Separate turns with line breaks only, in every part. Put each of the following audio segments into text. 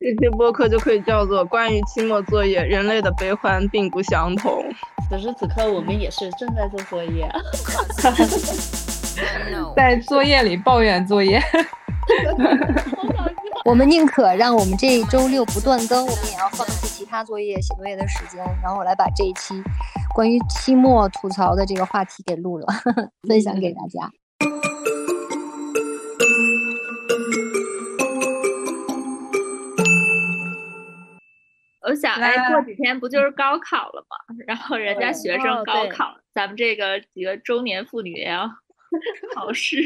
这期播客就可以叫做《关于期末作业，人类的悲欢并不相同》。
此时此刻，我们也是正在做作业，
在作业里抱怨作业。
我们宁可让我们这周六不断更，我们也要放弃其他作业、写作业的时间，然后来把这一期关于期末吐槽的这个话题给录了，分享给大家。
我想，哎，过几天不就是高考了吗？然后人家学生高考，咱们这个几个中年妇女也要 考试，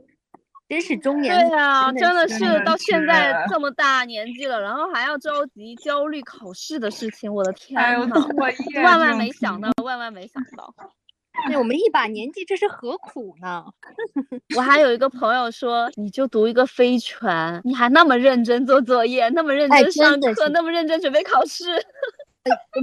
真是中年。
对啊，真的是到现在这么大年纪了，然后还要着急焦虑考试的事情，我的天呐，万万没想到，万万没想到。
对我们一把年纪，这是何苦呢？
我还有一个朋友说，你就读一个飞拳，你还那么认真做作业，那么认真上课，那么认真准备考试。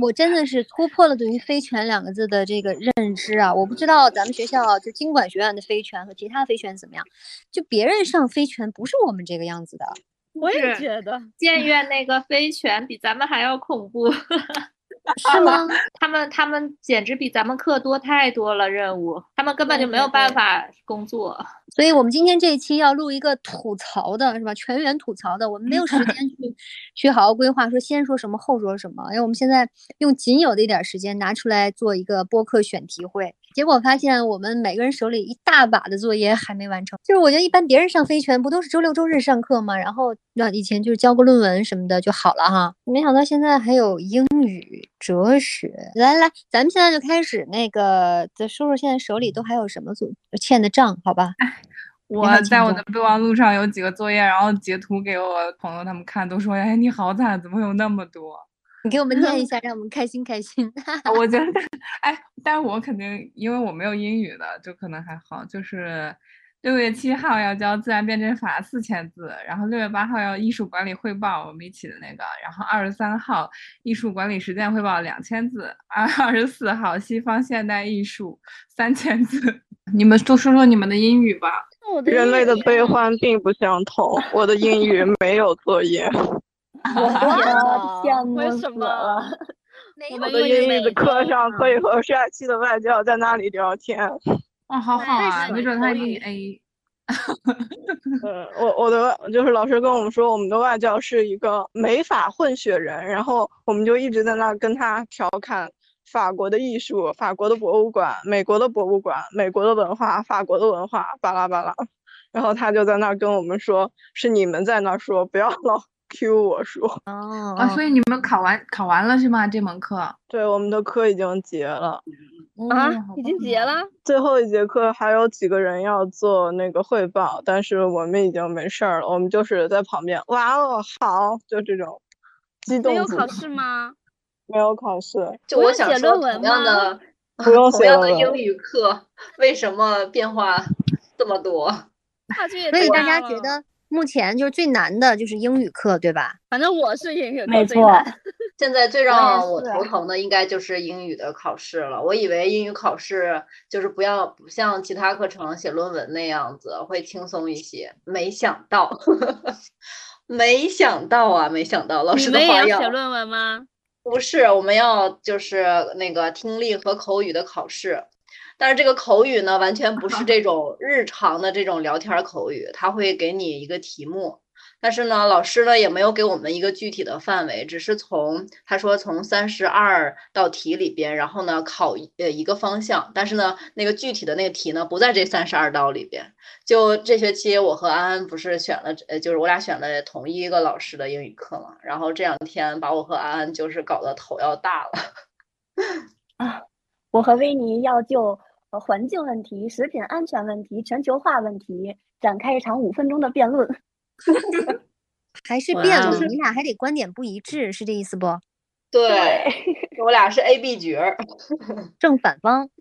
我真的是突破了对于飞拳两个字的这个认知啊！我不知道咱们学校就经管学院的飞拳和其他飞拳怎么样，就别人上飞拳不是我们这个样子的。
我也觉得
建院那个飞拳比咱们还要恐怖。
是吗？
他们他们简直比咱们课多太多了，任务他们根本就没有办法工作。
所以我们今天这一期要录一个吐槽的，是吧？全员吐槽的，我们没有时间 去去好好规划，说先说什么后说什么，因为我们现在用仅有的一点时间拿出来做一个播客选题会。结果发现我们每个人手里一大把的作业还没完成。就是我觉得一般别人上飞拳不都是周六周日上课吗？然后那以前就是交个论文什么的就好了哈。没想到现在还有英语、哲学。来来，咱们现在就开始那个，再说说现在手里都还有什么作欠的账，好吧？
我在我的备忘录上有几个作业，然后截图给我朋友他们看，都说哎你好惨，怎么有那么多？
你给我们 念一下，让我们开心开心。
我觉得，哎，但是我肯定因为我没有英语的，就可能还好。就是六月七号要交自然辩证法四千字，然后六月八号要艺术管理汇报我们一起的那个，然后二十三号艺术管理实践汇报两千字，二二十四号西方现代艺术三千字。你们都说说你们的英语吧。
人类的悲欢并不相同，我的英语没有作业。
我天，
为什么？
我的英语的课上可以和帅气的外教在那里聊天。
哇，好好啊，没准他英语 A。
嗯，我我的就是老师跟我们说，我们的外教是一个美法混血人，然后我们就一直在那跟他调侃法国的艺术、法国的博物馆、美国的博物馆、美国的文化、法国的文化，巴拉巴拉。然后他就在那跟我们说，是你们在那说，不要老。Q 我说
哦
啊，所以你们考完考完了是吗？这门课？
对，我们的课已经结了
啊，已经结了。
最后一节课还有几个人要做那个汇报，但是我们已经没事儿了，我们就是在旁边。哇哦，好，就这种激动。
没有考试吗？
没有考试。
就我想说，同样的，同样的英语课，为什么变化这么多？
所以大家觉得？目前就是最难的就是英语课，对吧？
反正我是英语课
最难。
现在最让我头疼的应该就是英语的考试了。我以为英语考试就是不要不像其他课程写论文那样子会轻松一些，没想到，没想到啊，没想到老师的花样。
写论文吗？
不是，我们要就是那个听力和口语的考试。但是这个口语呢，完全不是 这种日常的这种聊天口语，他会给你一个题目，但是呢，老师呢也没有给我们一个具体的范围，只是从他说从三十二道题里边，然后呢考呃一个方向，但是呢那个具体的那个题呢不在这三十二道里边。就这学期我和安安不是选了，呃就是我俩选了同一个老师的英语课嘛，然后这两天把我和安安就是搞得头要大了。
啊。我和维尼要就呃环境问题、食品安全问题、全球化问题展开一场五分钟的辩论，
还是辩论？你俩还得观点不一致，是这意思不？
对，我俩是 A、B 角，
正反方。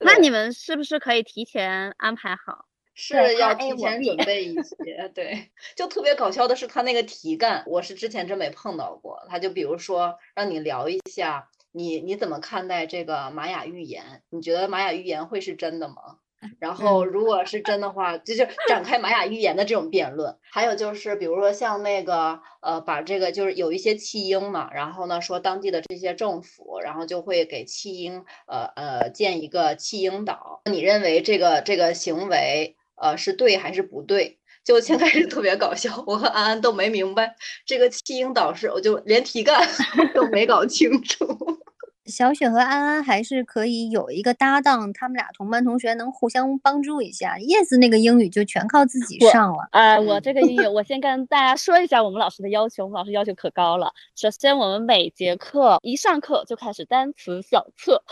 那你们是不是可以提前安排好？
是要提前准备一些。对，就特别搞笑的是他那个题干，我是之前真没碰到过。他就比如说让你聊一下。你你怎么看待这个玛雅预言？你觉得玛雅预言会是真的吗？然后如果是真的话，就就 展开玛雅预言的这种辩论。还有就是，比如说像那个呃，把这个就是有一些弃婴嘛，然后呢说当地的这些政府，然后就会给弃婴呃呃建一个弃婴岛。你认为这个这个行为呃是对还是不对？就先开始特别搞笑，我和安安都没明白这个弃婴导师，我就连题干 都没搞清楚。
小雪和安安还是可以有一个搭档，他们俩同班同学能互相帮助一下。叶子那个英语就全靠自己上了。
啊，我这个英语，我先跟大家说一下我们老师的要求。我们老师要求可高了。首先，我们每节课一上课就开始单词小测，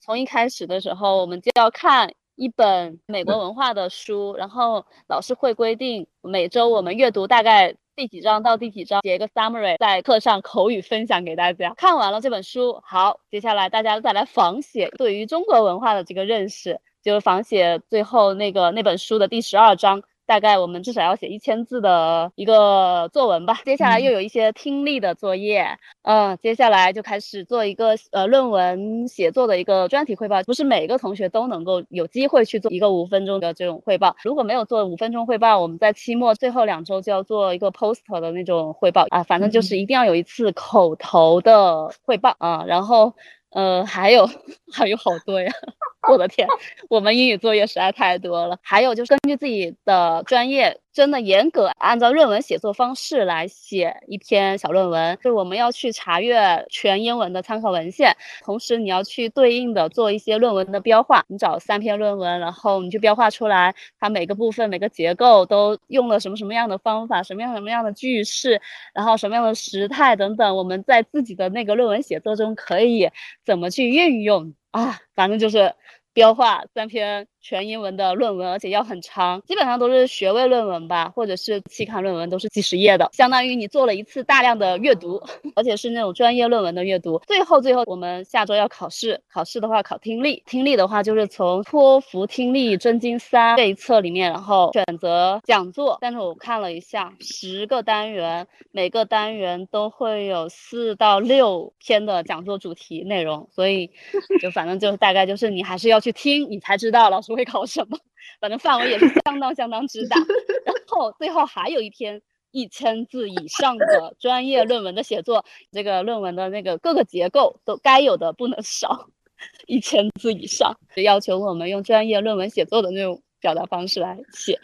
从一开始的时候，我们就要看一本美国文化的书，然后老师会规定每周我们阅读大概。第几章到第几章写一个 summary，在课上口语分享给大家。看完了这本书，好，接下来大家再来仿写对于中国文化的这个认识，就是仿写最后那个那本书的第十二章。大概我们至少要写一千字的一个作文吧。接下来又有一些听力的作业，嗯，接下来就开始做一个呃论文写作的一个专题汇报。不是每个同学都能够有机会去做一个五分钟的这种汇报。如果没有做五分钟汇报，我们在期末最后两周就要做一个 poster 的那种汇报啊。反正就是一定要有一次口头的汇报啊。然后呃还有 还有好多呀。我的天，我们英语作业实在太多了。还有就是根据自己的专业。真的严格按照论文写作方式来写一篇小论文，就我们要去查阅全英文的参考文献，同时你要去对应的做一些论文的标化。你找三篇论文，然后你就标化出来，它每个部分、每个结构都用了什么什么样的方法，什么样什么样的句式，然后什么样的时态等等，我们在自己的那个论文写作中可以怎么去运用啊？反正就是标化三篇。全英文的论文，而且要很长，基本上都是学位论文吧，或者是期刊论文，都是几十页的，相当于你做了一次大量的阅读，而且是那种专业论文的阅读。最后，最后我们下周要考试，考试的话考听力，听力的话就是从托福听力真经三这一册里面，然后选择讲座。但是我看了一下，十个单元，每个单元都会有四到六篇的讲座主题内容，所以就反正就是大概就是你还是要去听，你才知道老师。会考什么？反正范围也是相当相当之大。然后最后还有一篇一千字以上的专业论文的写作，这个论文的那个各个结构都该有的不能少，一千字以上，要求我们用专业论文写作的那种表达方式来写，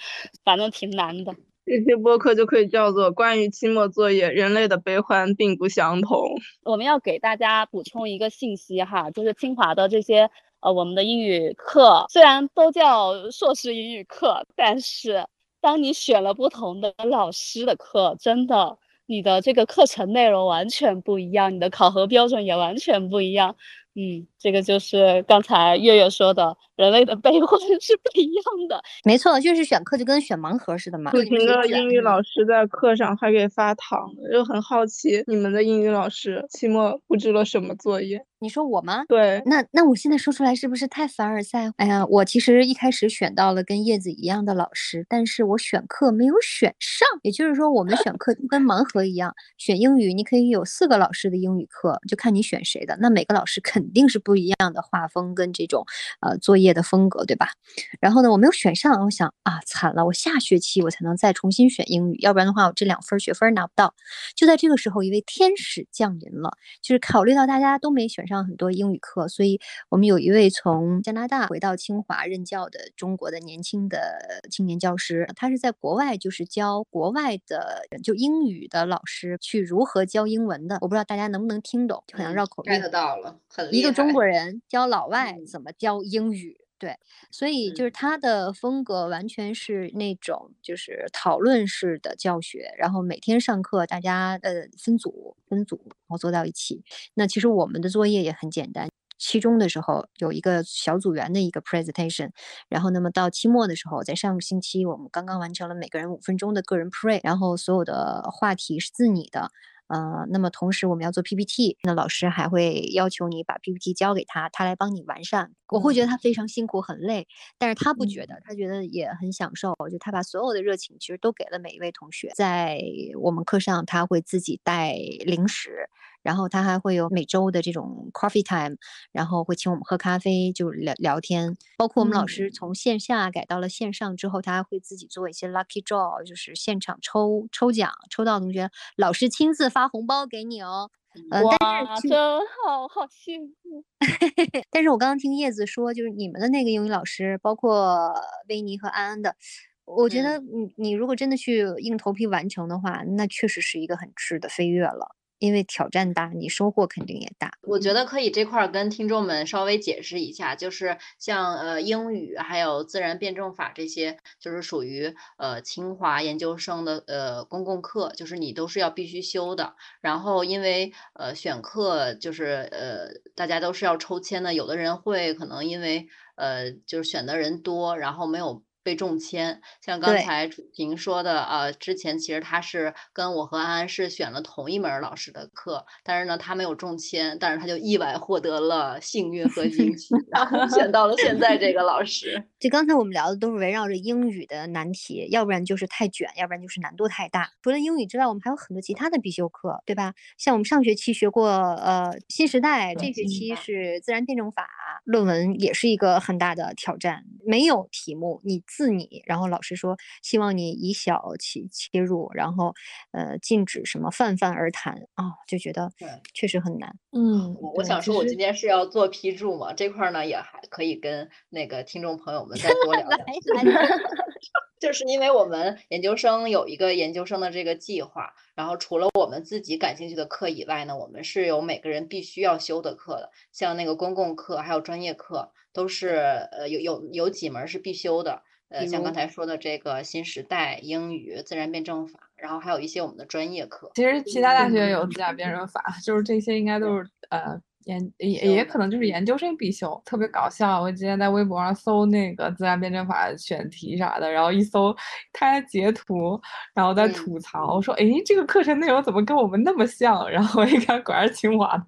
反正挺难的。
这期播客就可以叫做《关于期末作业，人类的悲欢并不相同》。
我们要给大家补充一个信息哈，就是清华的这些。呃，我们的英语课虽然都叫硕士英语课，但是当你选了不同的老师的课，真的，你的这个课程内容完全不一样，你的考核标准也完全不一样。嗯，这个就是刚才月月说的。人类的悲欢是不一样的，
没错，就是选课就跟选盲盒似的嘛。
不停的英语老师在课上还给发糖，就很好奇你们的英语老师期末布置了什么作业？
你说我吗？
对，
那那我现在说出来是不是太凡尔赛？哎呀，我其实一开始选到了跟叶子一样的老师，但是我选课没有选上，也就是说我们选课就跟盲盒一样，选英语你可以有四个老师的英语课，就看你选谁的，那每个老师肯定是不一样的画风跟这种呃作业。的风格，对吧？然后呢，我没有选上，我想啊，惨了，我下学期我才能再重新选英语，要不然的话，我这两分学分拿不到。就在这个时候，一位天使降临了，就是考虑到大家都没选上很多英语课，所以我们有一位从加拿大回到清华任教的中国的年轻的青年教师，他是在国外就是教国外的就英语的老师去如何教英文的，我不知道大家能不能听懂，就好像绕口令。
get 到了，很
一个中国人教老外怎么教英语。对，所以就是他的风格完全是那种就是讨论式的教学，然后每天上课大家呃分组分组，然后坐到一起。那其实我们的作业也很简单，期中的时候有一个小组员的一个 presentation，然后那么到期末的时候，在上个星期我们刚刚完成了每个人五分钟的个人 pre，然后所有的话题是自拟的。呃，那么同时我们要做 PPT，那老师还会要求你把 PPT 交给他，他来帮你完善。我会觉得他非常辛苦很累，但是他不觉得，他觉得也很享受。就他把所有的热情其实都给了每一位同学。在我们课上，他会自己带零食。然后他还会有每周的这种 coffee time，然后会请我们喝咖啡，就聊聊天。包括我们老师从线下改到了线上之后，他还会自己做一些 lucky draw，就是现场抽抽奖，抽到同学老师亲自发红包给你哦。呃，但
哇，
是
真好，好幸福。
但是我刚刚听叶子说，就是你们的那个英语老师，包括维尼和安安的，我觉得你你如果真的去硬头皮完成的话，那确实是一个很质的飞跃了，因为挑战大，你收获肯定也大。
我觉得可以这块儿跟听众们稍微解释一下，就是像呃英语还有自然辩证法这些，就是属于呃清华研究生的呃公共课，就是你都是要必须修的。然后因为呃选课就是呃大家都是要抽签的，有的人会可能因为呃就是选的人多，然后没有。被中签，像刚才楚平说的，呃，之前其实他是跟我和安安是选了同一门老师的课，但是呢，他没有中签，但是他就意外获得了幸运和惊 喜，然后选到了现在这个老师。
就刚才我们聊的都是围绕着英语的难题，要不然就是太卷，要不然就是难度太大。除了英语之外，我们还有很多其他的必修课，对吧？像我们上学期学过呃新时代，这学期是自然辩证法，论文也是一个很大的挑战，没有题目，你自你，然后老师说希望你以小起切入，然后呃禁止什么泛泛而谈啊、就觉得
对
确实很难。
嗯，
我我想说，我今天是要做批注嘛，这块儿呢也还可以跟那个听众朋友们再多聊聊。就是因为我们研究生有一个研究生的这个计划，然后除了我们自己感兴趣的课以外呢，我们是有每个人必须要修的课的，像那个公共课还有专业课，都是呃有有有几门儿是必修的。呃，像刚才说的这个新时代英语、自然辩证法，然后还有一些我们的专业课。
其实其他大学有自然辩证法，就是这些应该都是呃研也也可能就是研究生必修，特别搞笑。我之前在微博上搜那个自然辩证法选题啥的，然后一搜，他还截图，然后在
嗯
吐槽，我说：“哎，这个课程内容怎么跟我们那么像？” 然后我一看，果然是清华的，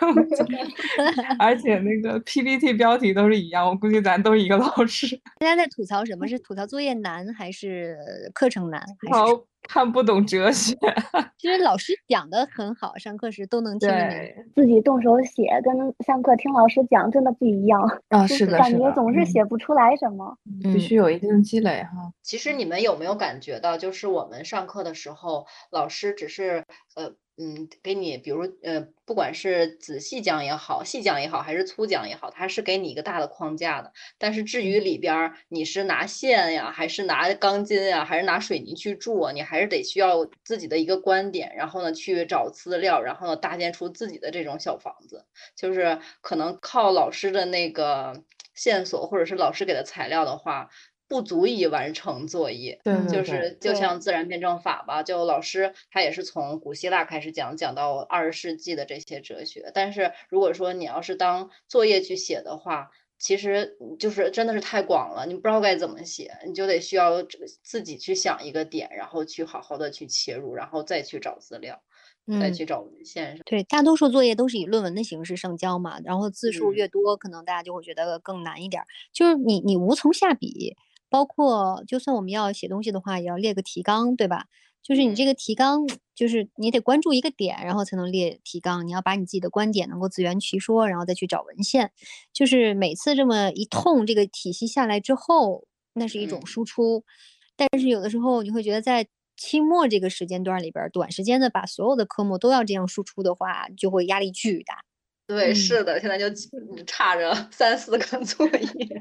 然后就 而且那个 PPT 标题都是一样，我估计咱都是一个老师。
大家在吐槽什么？是吐槽作业难，还是课程难，还是
看不懂哲学，
其实老师讲的很好，上课时都能听明白。
自己动手写跟上课听老师讲真的不一样，
啊，
就是
的，是的，
感觉总是
嗯
写不出来什么。
必须有一定积累哈。
其实你们有没有感觉到，就是我们上课的时候，老师只是呃嗯给你，比如呃不管是仔细讲也好，细讲也好，还是粗讲也好，它是给你一个大的框架的。但是至于里边儿你是拿线呀，还是拿钢筋呀，还是拿水泥去铸啊，你还是得需要自己的一个观点，然后呢去找资料，然后呢搭建出自己的这种小房子。就是可能靠老师的那个线索，或者是老师给的材料的话，不足以完成作业。
对
嗯
对对
就是就像自然辩证法吧，就老师他也是从古希腊开始讲，讲到二十世纪的这些哲学。但是如果说你要是当作业去写的话，其实就是真的是太广了，你不知道该怎么写，你就得需要自己去想一个点，然后去好好的去切入，然后再去找资料，再
嗯，
去找文献。
对，大多数作业都是以论文的形式上交嘛，然后字数
嗯
越多，可能大家就会觉得更难一点儿。就是你你无从下笔，包括就算我们要写东西的话，也要列个提纲，对吧？就是你这
嗯
个提纲，就是你得关注一个点，然后才能列提纲。你要把你自己的观点能够自圆其说，然后再去找文献。就是每次这么一通这个体系下来之后，那是一种
嗯
输出。但是有的时候你会觉得在期末这个时间段里边儿，短时间的把所有的科目都要这样输出的话，就会压力巨大。
对，
嗯
是的，现在就差着三四个 作业。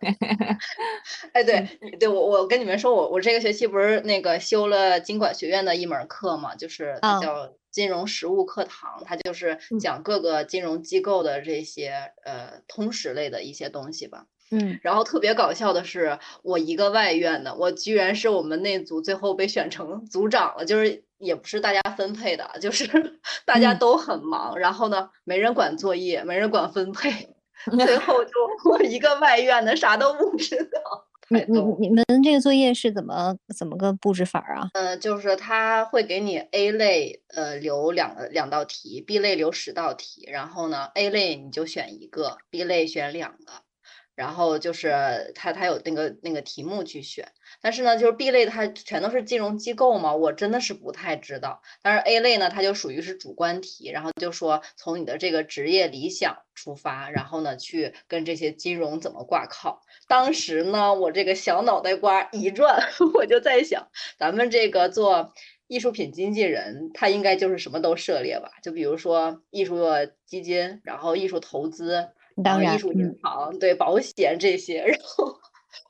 哎，对，对我我跟你们说，我我这个学期不是那个修了经管学院的一门课嘛，就是叫金融实务课堂，它就是
嗯。
讲各个金融机构的这些呃通识类的一些东西吧。
嗯，
然后特别搞笑的是，我一个外院的，我居然是我们那组最后被选成组长了，就是也不是大家分配的，就是 大家
嗯。
都很忙，然后呢，没人管作业，没人管分配，最后就 我一个外院的啥都不知道。
你你
太
你们这个作业是怎么怎么个布置法儿啊？
呃，就是他会给你 A 类呃留两个两道题，B 类留十道题，然后呢 A 类你就选一个，B 类选两个，然后就是它它有那个那个题目去选，但是呢，就是 B 类它全都是金融机构嘛，我真的是不太知道。但是 A 类呢，它就属于是主观题，然后就说从你的这个职业理想出发，然后呢去跟这些金融怎么挂靠。当时呢，我这个小脑袋瓜一转，我就在想，咱们这个做艺术品经纪人，他应该就是什么都涉猎吧？就比如说艺术基金，然后艺术投资。
当然，
艺术银行对保险这些，然后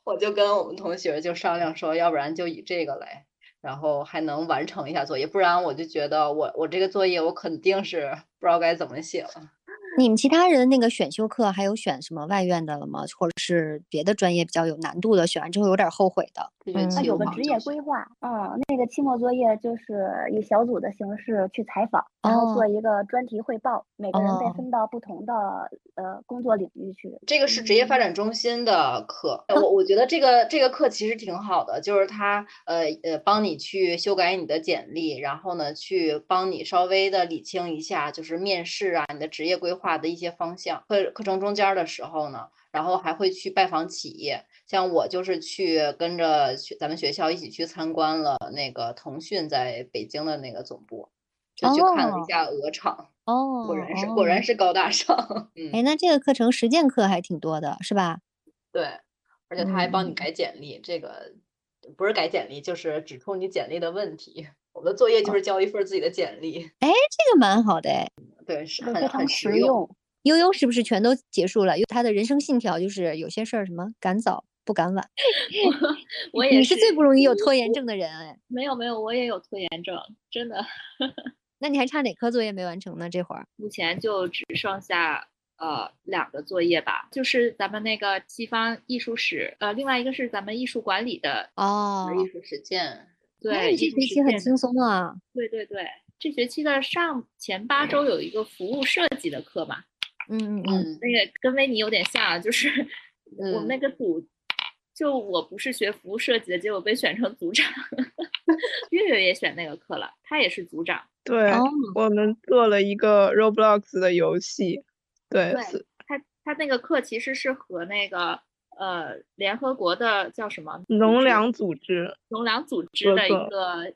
我就跟我们同学就商量说，要不然就以这个来，然后还能完成一下作业，不然我就觉得我我这个作业我肯定是不知道该怎么写了。
你们其他人那个选修课还有选什么外院的了吗？或者是别的专业比较有难度的，选完之后有点后悔的？
嗯，有个职业规划，嗯，那个期末作业就是以小组的形式去采访，然后做一个专题汇报，每个人被分到不同的呃工作领域去。
这个是职业发展中心的课，我我觉得这个这个课其实挺好的，就是他呃呃帮你去修改你的简历，然后呢去帮你稍微的理清一下，就是面试啊你的职业规划的一些方向。课课程中间的时候呢，然后还会去拜访企业。像我就是去跟着学咱们学校一起去参观了那个腾讯在北京的那个总部，就去看了一下鹅厂。
哦，
果然是果然是高大上。嗯，
哎，那这个课程实践课还挺多的，是吧？
对，而且他还帮你改简历，这个不是改简历，就是指出你简历的问题。我们的作业就是交一份自己的简历。
哎，这个蛮好的哎。
对，是很
很
实用。
悠悠是不是全都结束了？因为他的人生信条就是有些事儿什么赶早。不赶晚，
我也
是最不容易有拖延症的人哎。
没有没有，我也有拖延症，真的。
那你还差哪科作业没完成呢？这会儿
目前就只剩下呃两个作业吧，就是咱们那个西方艺术史，呃，另外一个是咱们艺术管理的
哦，
艺术实践。
对，
这学期很轻松啊。
对对对，这学期的上前八周有一个服务设计的课嘛。
嗯嗯嗯，
那个跟维尼有点像，就是我们那个组。就我不是学服务设计的，结果被选成组长。月月也选那个课了，他也是组长。
对，我们做了一个 Roblox 的游戏。对，
他他那个课其实是和那个呃联合国的叫什么
农粮组织
农粮组织的一个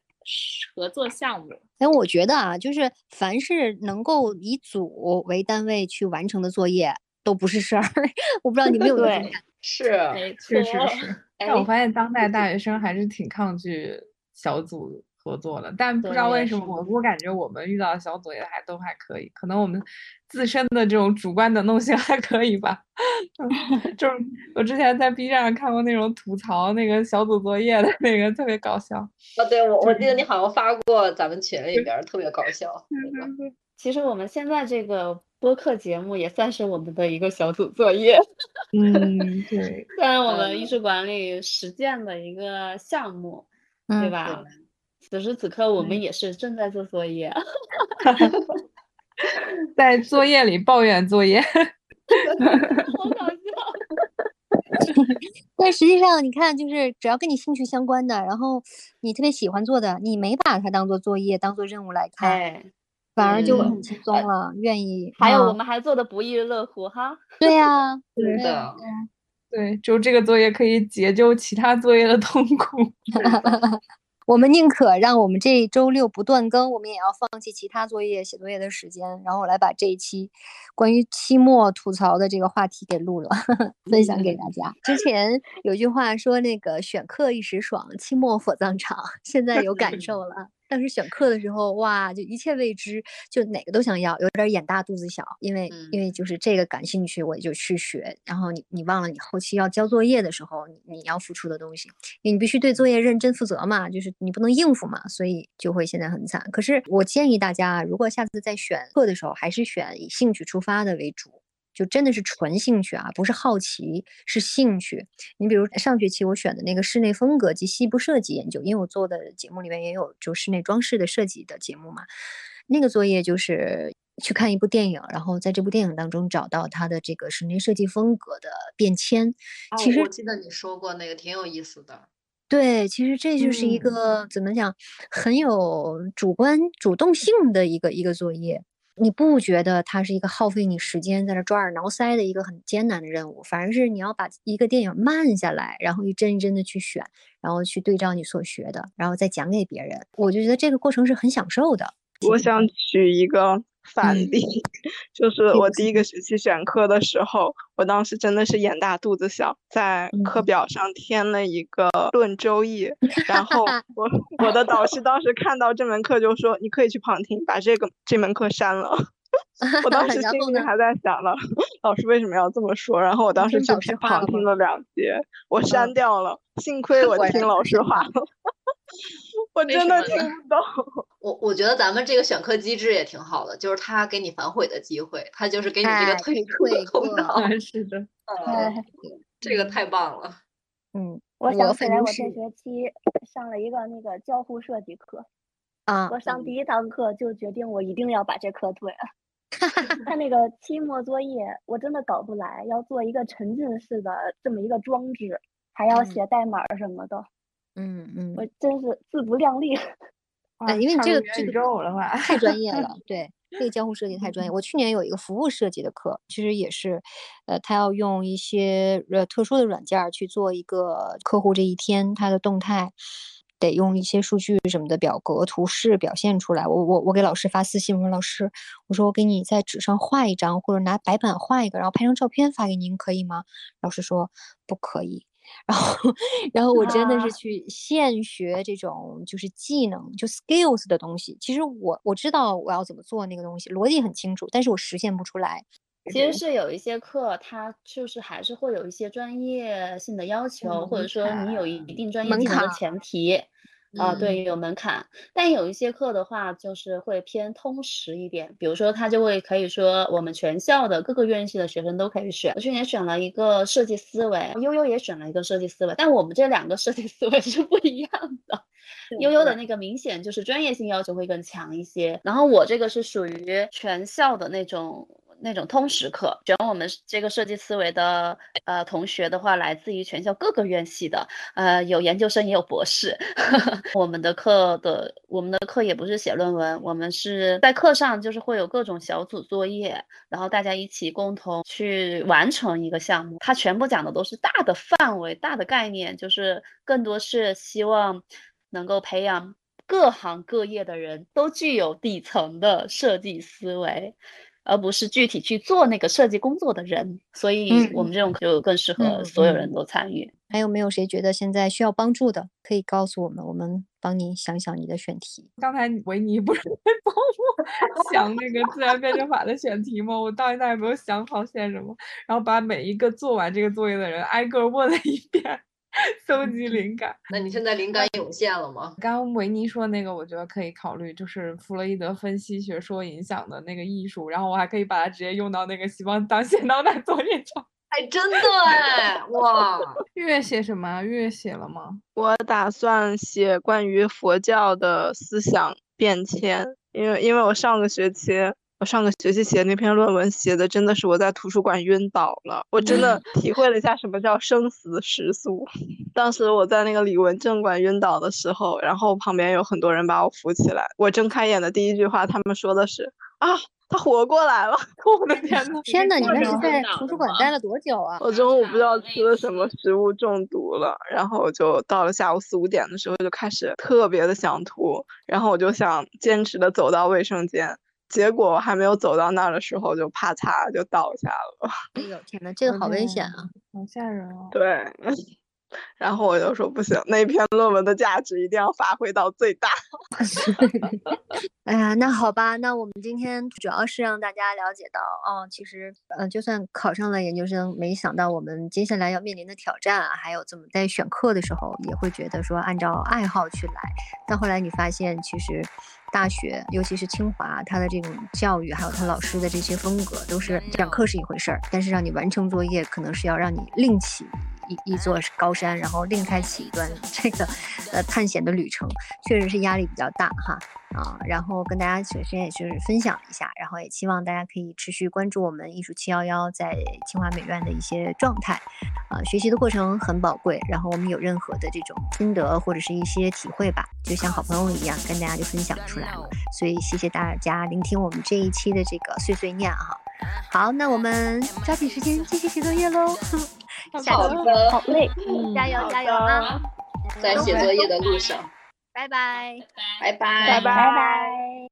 合作项目。
哎，我觉得啊，就是凡是能够以组为单位去完成的作业，都不是事儿。我不知道你们有没有这种感觉。
是，
确实是。但我发现当代大学生还是挺抗拒小组合作了，但不知道为什么，我我感觉我们遇到的小组也还都还可以，可能我们自身的这种主观能动性还可以吧。就是我之前在 B 站上看过那种吐槽那个小组作业的那个，特别搞笑。
啊，对，我我记得你好像发过咱们群里边，特别搞笑。
其实我们现在这个。播客节目也算是我们的一个小组作业，
嗯，对，
算是我们艺术管理实践的一个项目，对吧？此时此刻我们也是正在做作业，
在作业里抱怨作业，
好搞笑。
但实际上，你看，就是只要跟你兴趣相关的，然后你特别喜欢做的，你没把它当做作业、当做任务来看。反而就很轻松了，愿意。
还有我们还做的不亦乐乎哈。
对呀，
对的，
对，就这个作业可以解救其他作业的痛苦。
我们宁可让我们这周六不断更，我们也要放弃其他作业写作业的时间，然后来把这一期关于期末吐槽的这个话题给录了，分享给大家。之前有句话说，那个选课一时爽，期末火葬场，现在有感受了。当时选课的时候，哇，就一切未知，就哪个都想要，有点眼大肚子小。因为因为就是这个感兴趣，我就去学。然后你你忘了，你后期要交作业的时候，你你要付出的东西，因为你必须对作业认真负责嘛，就是你不能应付嘛，所以就会现在很惨。可是我建议大家，如果下次再选课的时候，还是选以兴趣出发的为主。就真的是纯兴趣啊，不是好奇，是兴趣。你比如上学期我选的那个室内风格及西部设计研究，因为我做的节目里面也有就室内装饰的设计的节目嘛。那个作业就是去看一部电影，然后在这部电影当中找到它的这个室内设计风格的变迁。其实
我记得你说过那个挺有意思的。
对，其实这就是一个怎么讲，很有主观主动性的一个一个作业。你不觉得它是一个耗费你时间在这抓耳挠腮的一个很艰难的任务，反而是你要把一个电影慢下来，然后一帧一帧的去选，然后去对照你所学的，然后再讲给别人。我就觉得这个过程是很享受的。
我想举一个。反例就是我 第一个学期选课的时候，我当时真的是眼大肚子小，在课表上添了一个《论周易》，然后 我我的导师当时看到这门课就说：“你可以去旁听，把这个这门课删了。”我当时心里还在想了，老师为什么要这么说？然后我当时就旁听了两节，我删掉了，幸亏我听老师话了。我真的听不懂。
我我觉得咱们这个选课机制也挺好的，就是他给你反悔的机会，他就是给你这个退
退
通道。
是的，
嗯，这个太棒了。
嗯，我想起来，我这学期上了一个那个交互设计课。
啊。
我上第一堂课就决定我一定要把这课退了。他那个期末作业我真的搞不来，要做一个沉浸式的这么一个装置，还要写代码什么的。
嗯嗯，
我真是自不量力。
哎，因为这个这
个的话，
太专业了。对，这个交互设计太专业。我去年有一个服务设计的课，其实也是，呃，他要用一些呃特殊的软件去做一个客户这一天他的动态，得用一些数据什么的表格、图示表现出来。我我我给老师发私信，我说老师，我说我给你在纸上画一张，或者拿白板画一个，然后拍张照片发给您，可以吗？老师说不可以。然后，然后我真的是去现学这种就是技能，就 skills 的东西。其实我我知道我要怎么做那个东西，逻辑很清楚，但是我实现不出来。
其实是有一些课，它就是还是会有一些专业性的要求，或者说你有一定专业技能的前提。啊，对，有门槛，但有一些课的话，就是会偏通识一点。比如说，他就会可以说，我们全校的各个院系的学生都可以选。我去年选了一个设计思维，悠悠也选了一个设计思维，但我们这两个设计思维是不一样的。悠悠的那个明显就是专业性要求会更强一些，然后我这个是属于全校的那种。那种通识课，选我们这个设计思维的呃同学的话，来自于全校各个院系的，呃，有研究生也有博士。我们的课的我们的课也不是写论文，我们是在课上就是会有各种小组作业，然后大家一起共同去完成一个项目。它全部讲的都是大的范围、大的概念，就是更多是希望能够培养各行各业的人都具有底层的设计思维。而不是具体去做那个设计工作的人，所以我们这种就更适合所有人都参与。
还有没有谁觉得现在需要帮助的，可以告诉我们，我们帮你想想你的选题。
刚才维尼不是在帮我想那个自然辩证法的选题吗？我到现在也没有想好选什么，然后把每一个做完这个作业的人挨个问了一遍。搜集灵感，
那你现在灵感涌现了吗？
刚维尼说那个，我觉得可以考虑，就是弗洛伊德分析学说影响的那个艺术，然后我还可以把它直接用到那个西方当写到那作业上。
哎，真的哎，哇！
月写什么？月写了吗？
我打算写关于佛教的思想变迁，因为因为我上个学期。我上个学期写那篇论文，写的真的是我在图书馆晕倒了，我真的 体会了一下什么叫生死时速。当时我在那个李文正馆晕倒的时候，然后旁边有很多人把我扶起来。我睁开眼的第一句话，他们说的是：“啊，他活过来了！” 我的天呐！
天呐，你那是在图书馆待了多久啊？
我中午不知道吃了什么食物中毒了，然后就到了下午四五点的时候就开始特别的想吐，然后我就想坚持的走到卫生间。结果还没有走到那儿的时候，就啪嚓就倒下了。
哎呦天哪，这个好危险啊，
好吓人哦。
对，然后我就说不行，那篇论文的价值一定要发挥到最大。
哎呀，那好吧，那我们今天主要是让大家了解到，哦，其实，嗯，就算考上了研究生，没想到我们接下来要面临的挑战啊，还有怎么在选课的时候也会觉得说按照爱好去来，但后来你发现其实。大学，尤其是清华，它的这种教育，还有他老师的这些风格，都是讲课是一回事儿，但是让你完成作业，可能是要让你另起一一座高山，然后另开启一段 这个呃探险的旅程，确实是压力比较大哈啊。然后跟大家首先也就是分享一下，然然后也希望大家可以持续关注我们艺术七幺幺在清华美院的一些状态。啊，学习的过程很宝贵，然后我们有任何的这种心得或者是一些体会吧，就像好朋友一样，跟大家就分享出来了。所以谢谢大家聆听我们这一期的这个碎碎念哈。好，那我们抓紧时间继续写作业喽。下
好
期
的，
好嘞，
嗯加油加油啊！
在写作业的路上，
拜拜。
拜拜，
拜拜。
拜拜。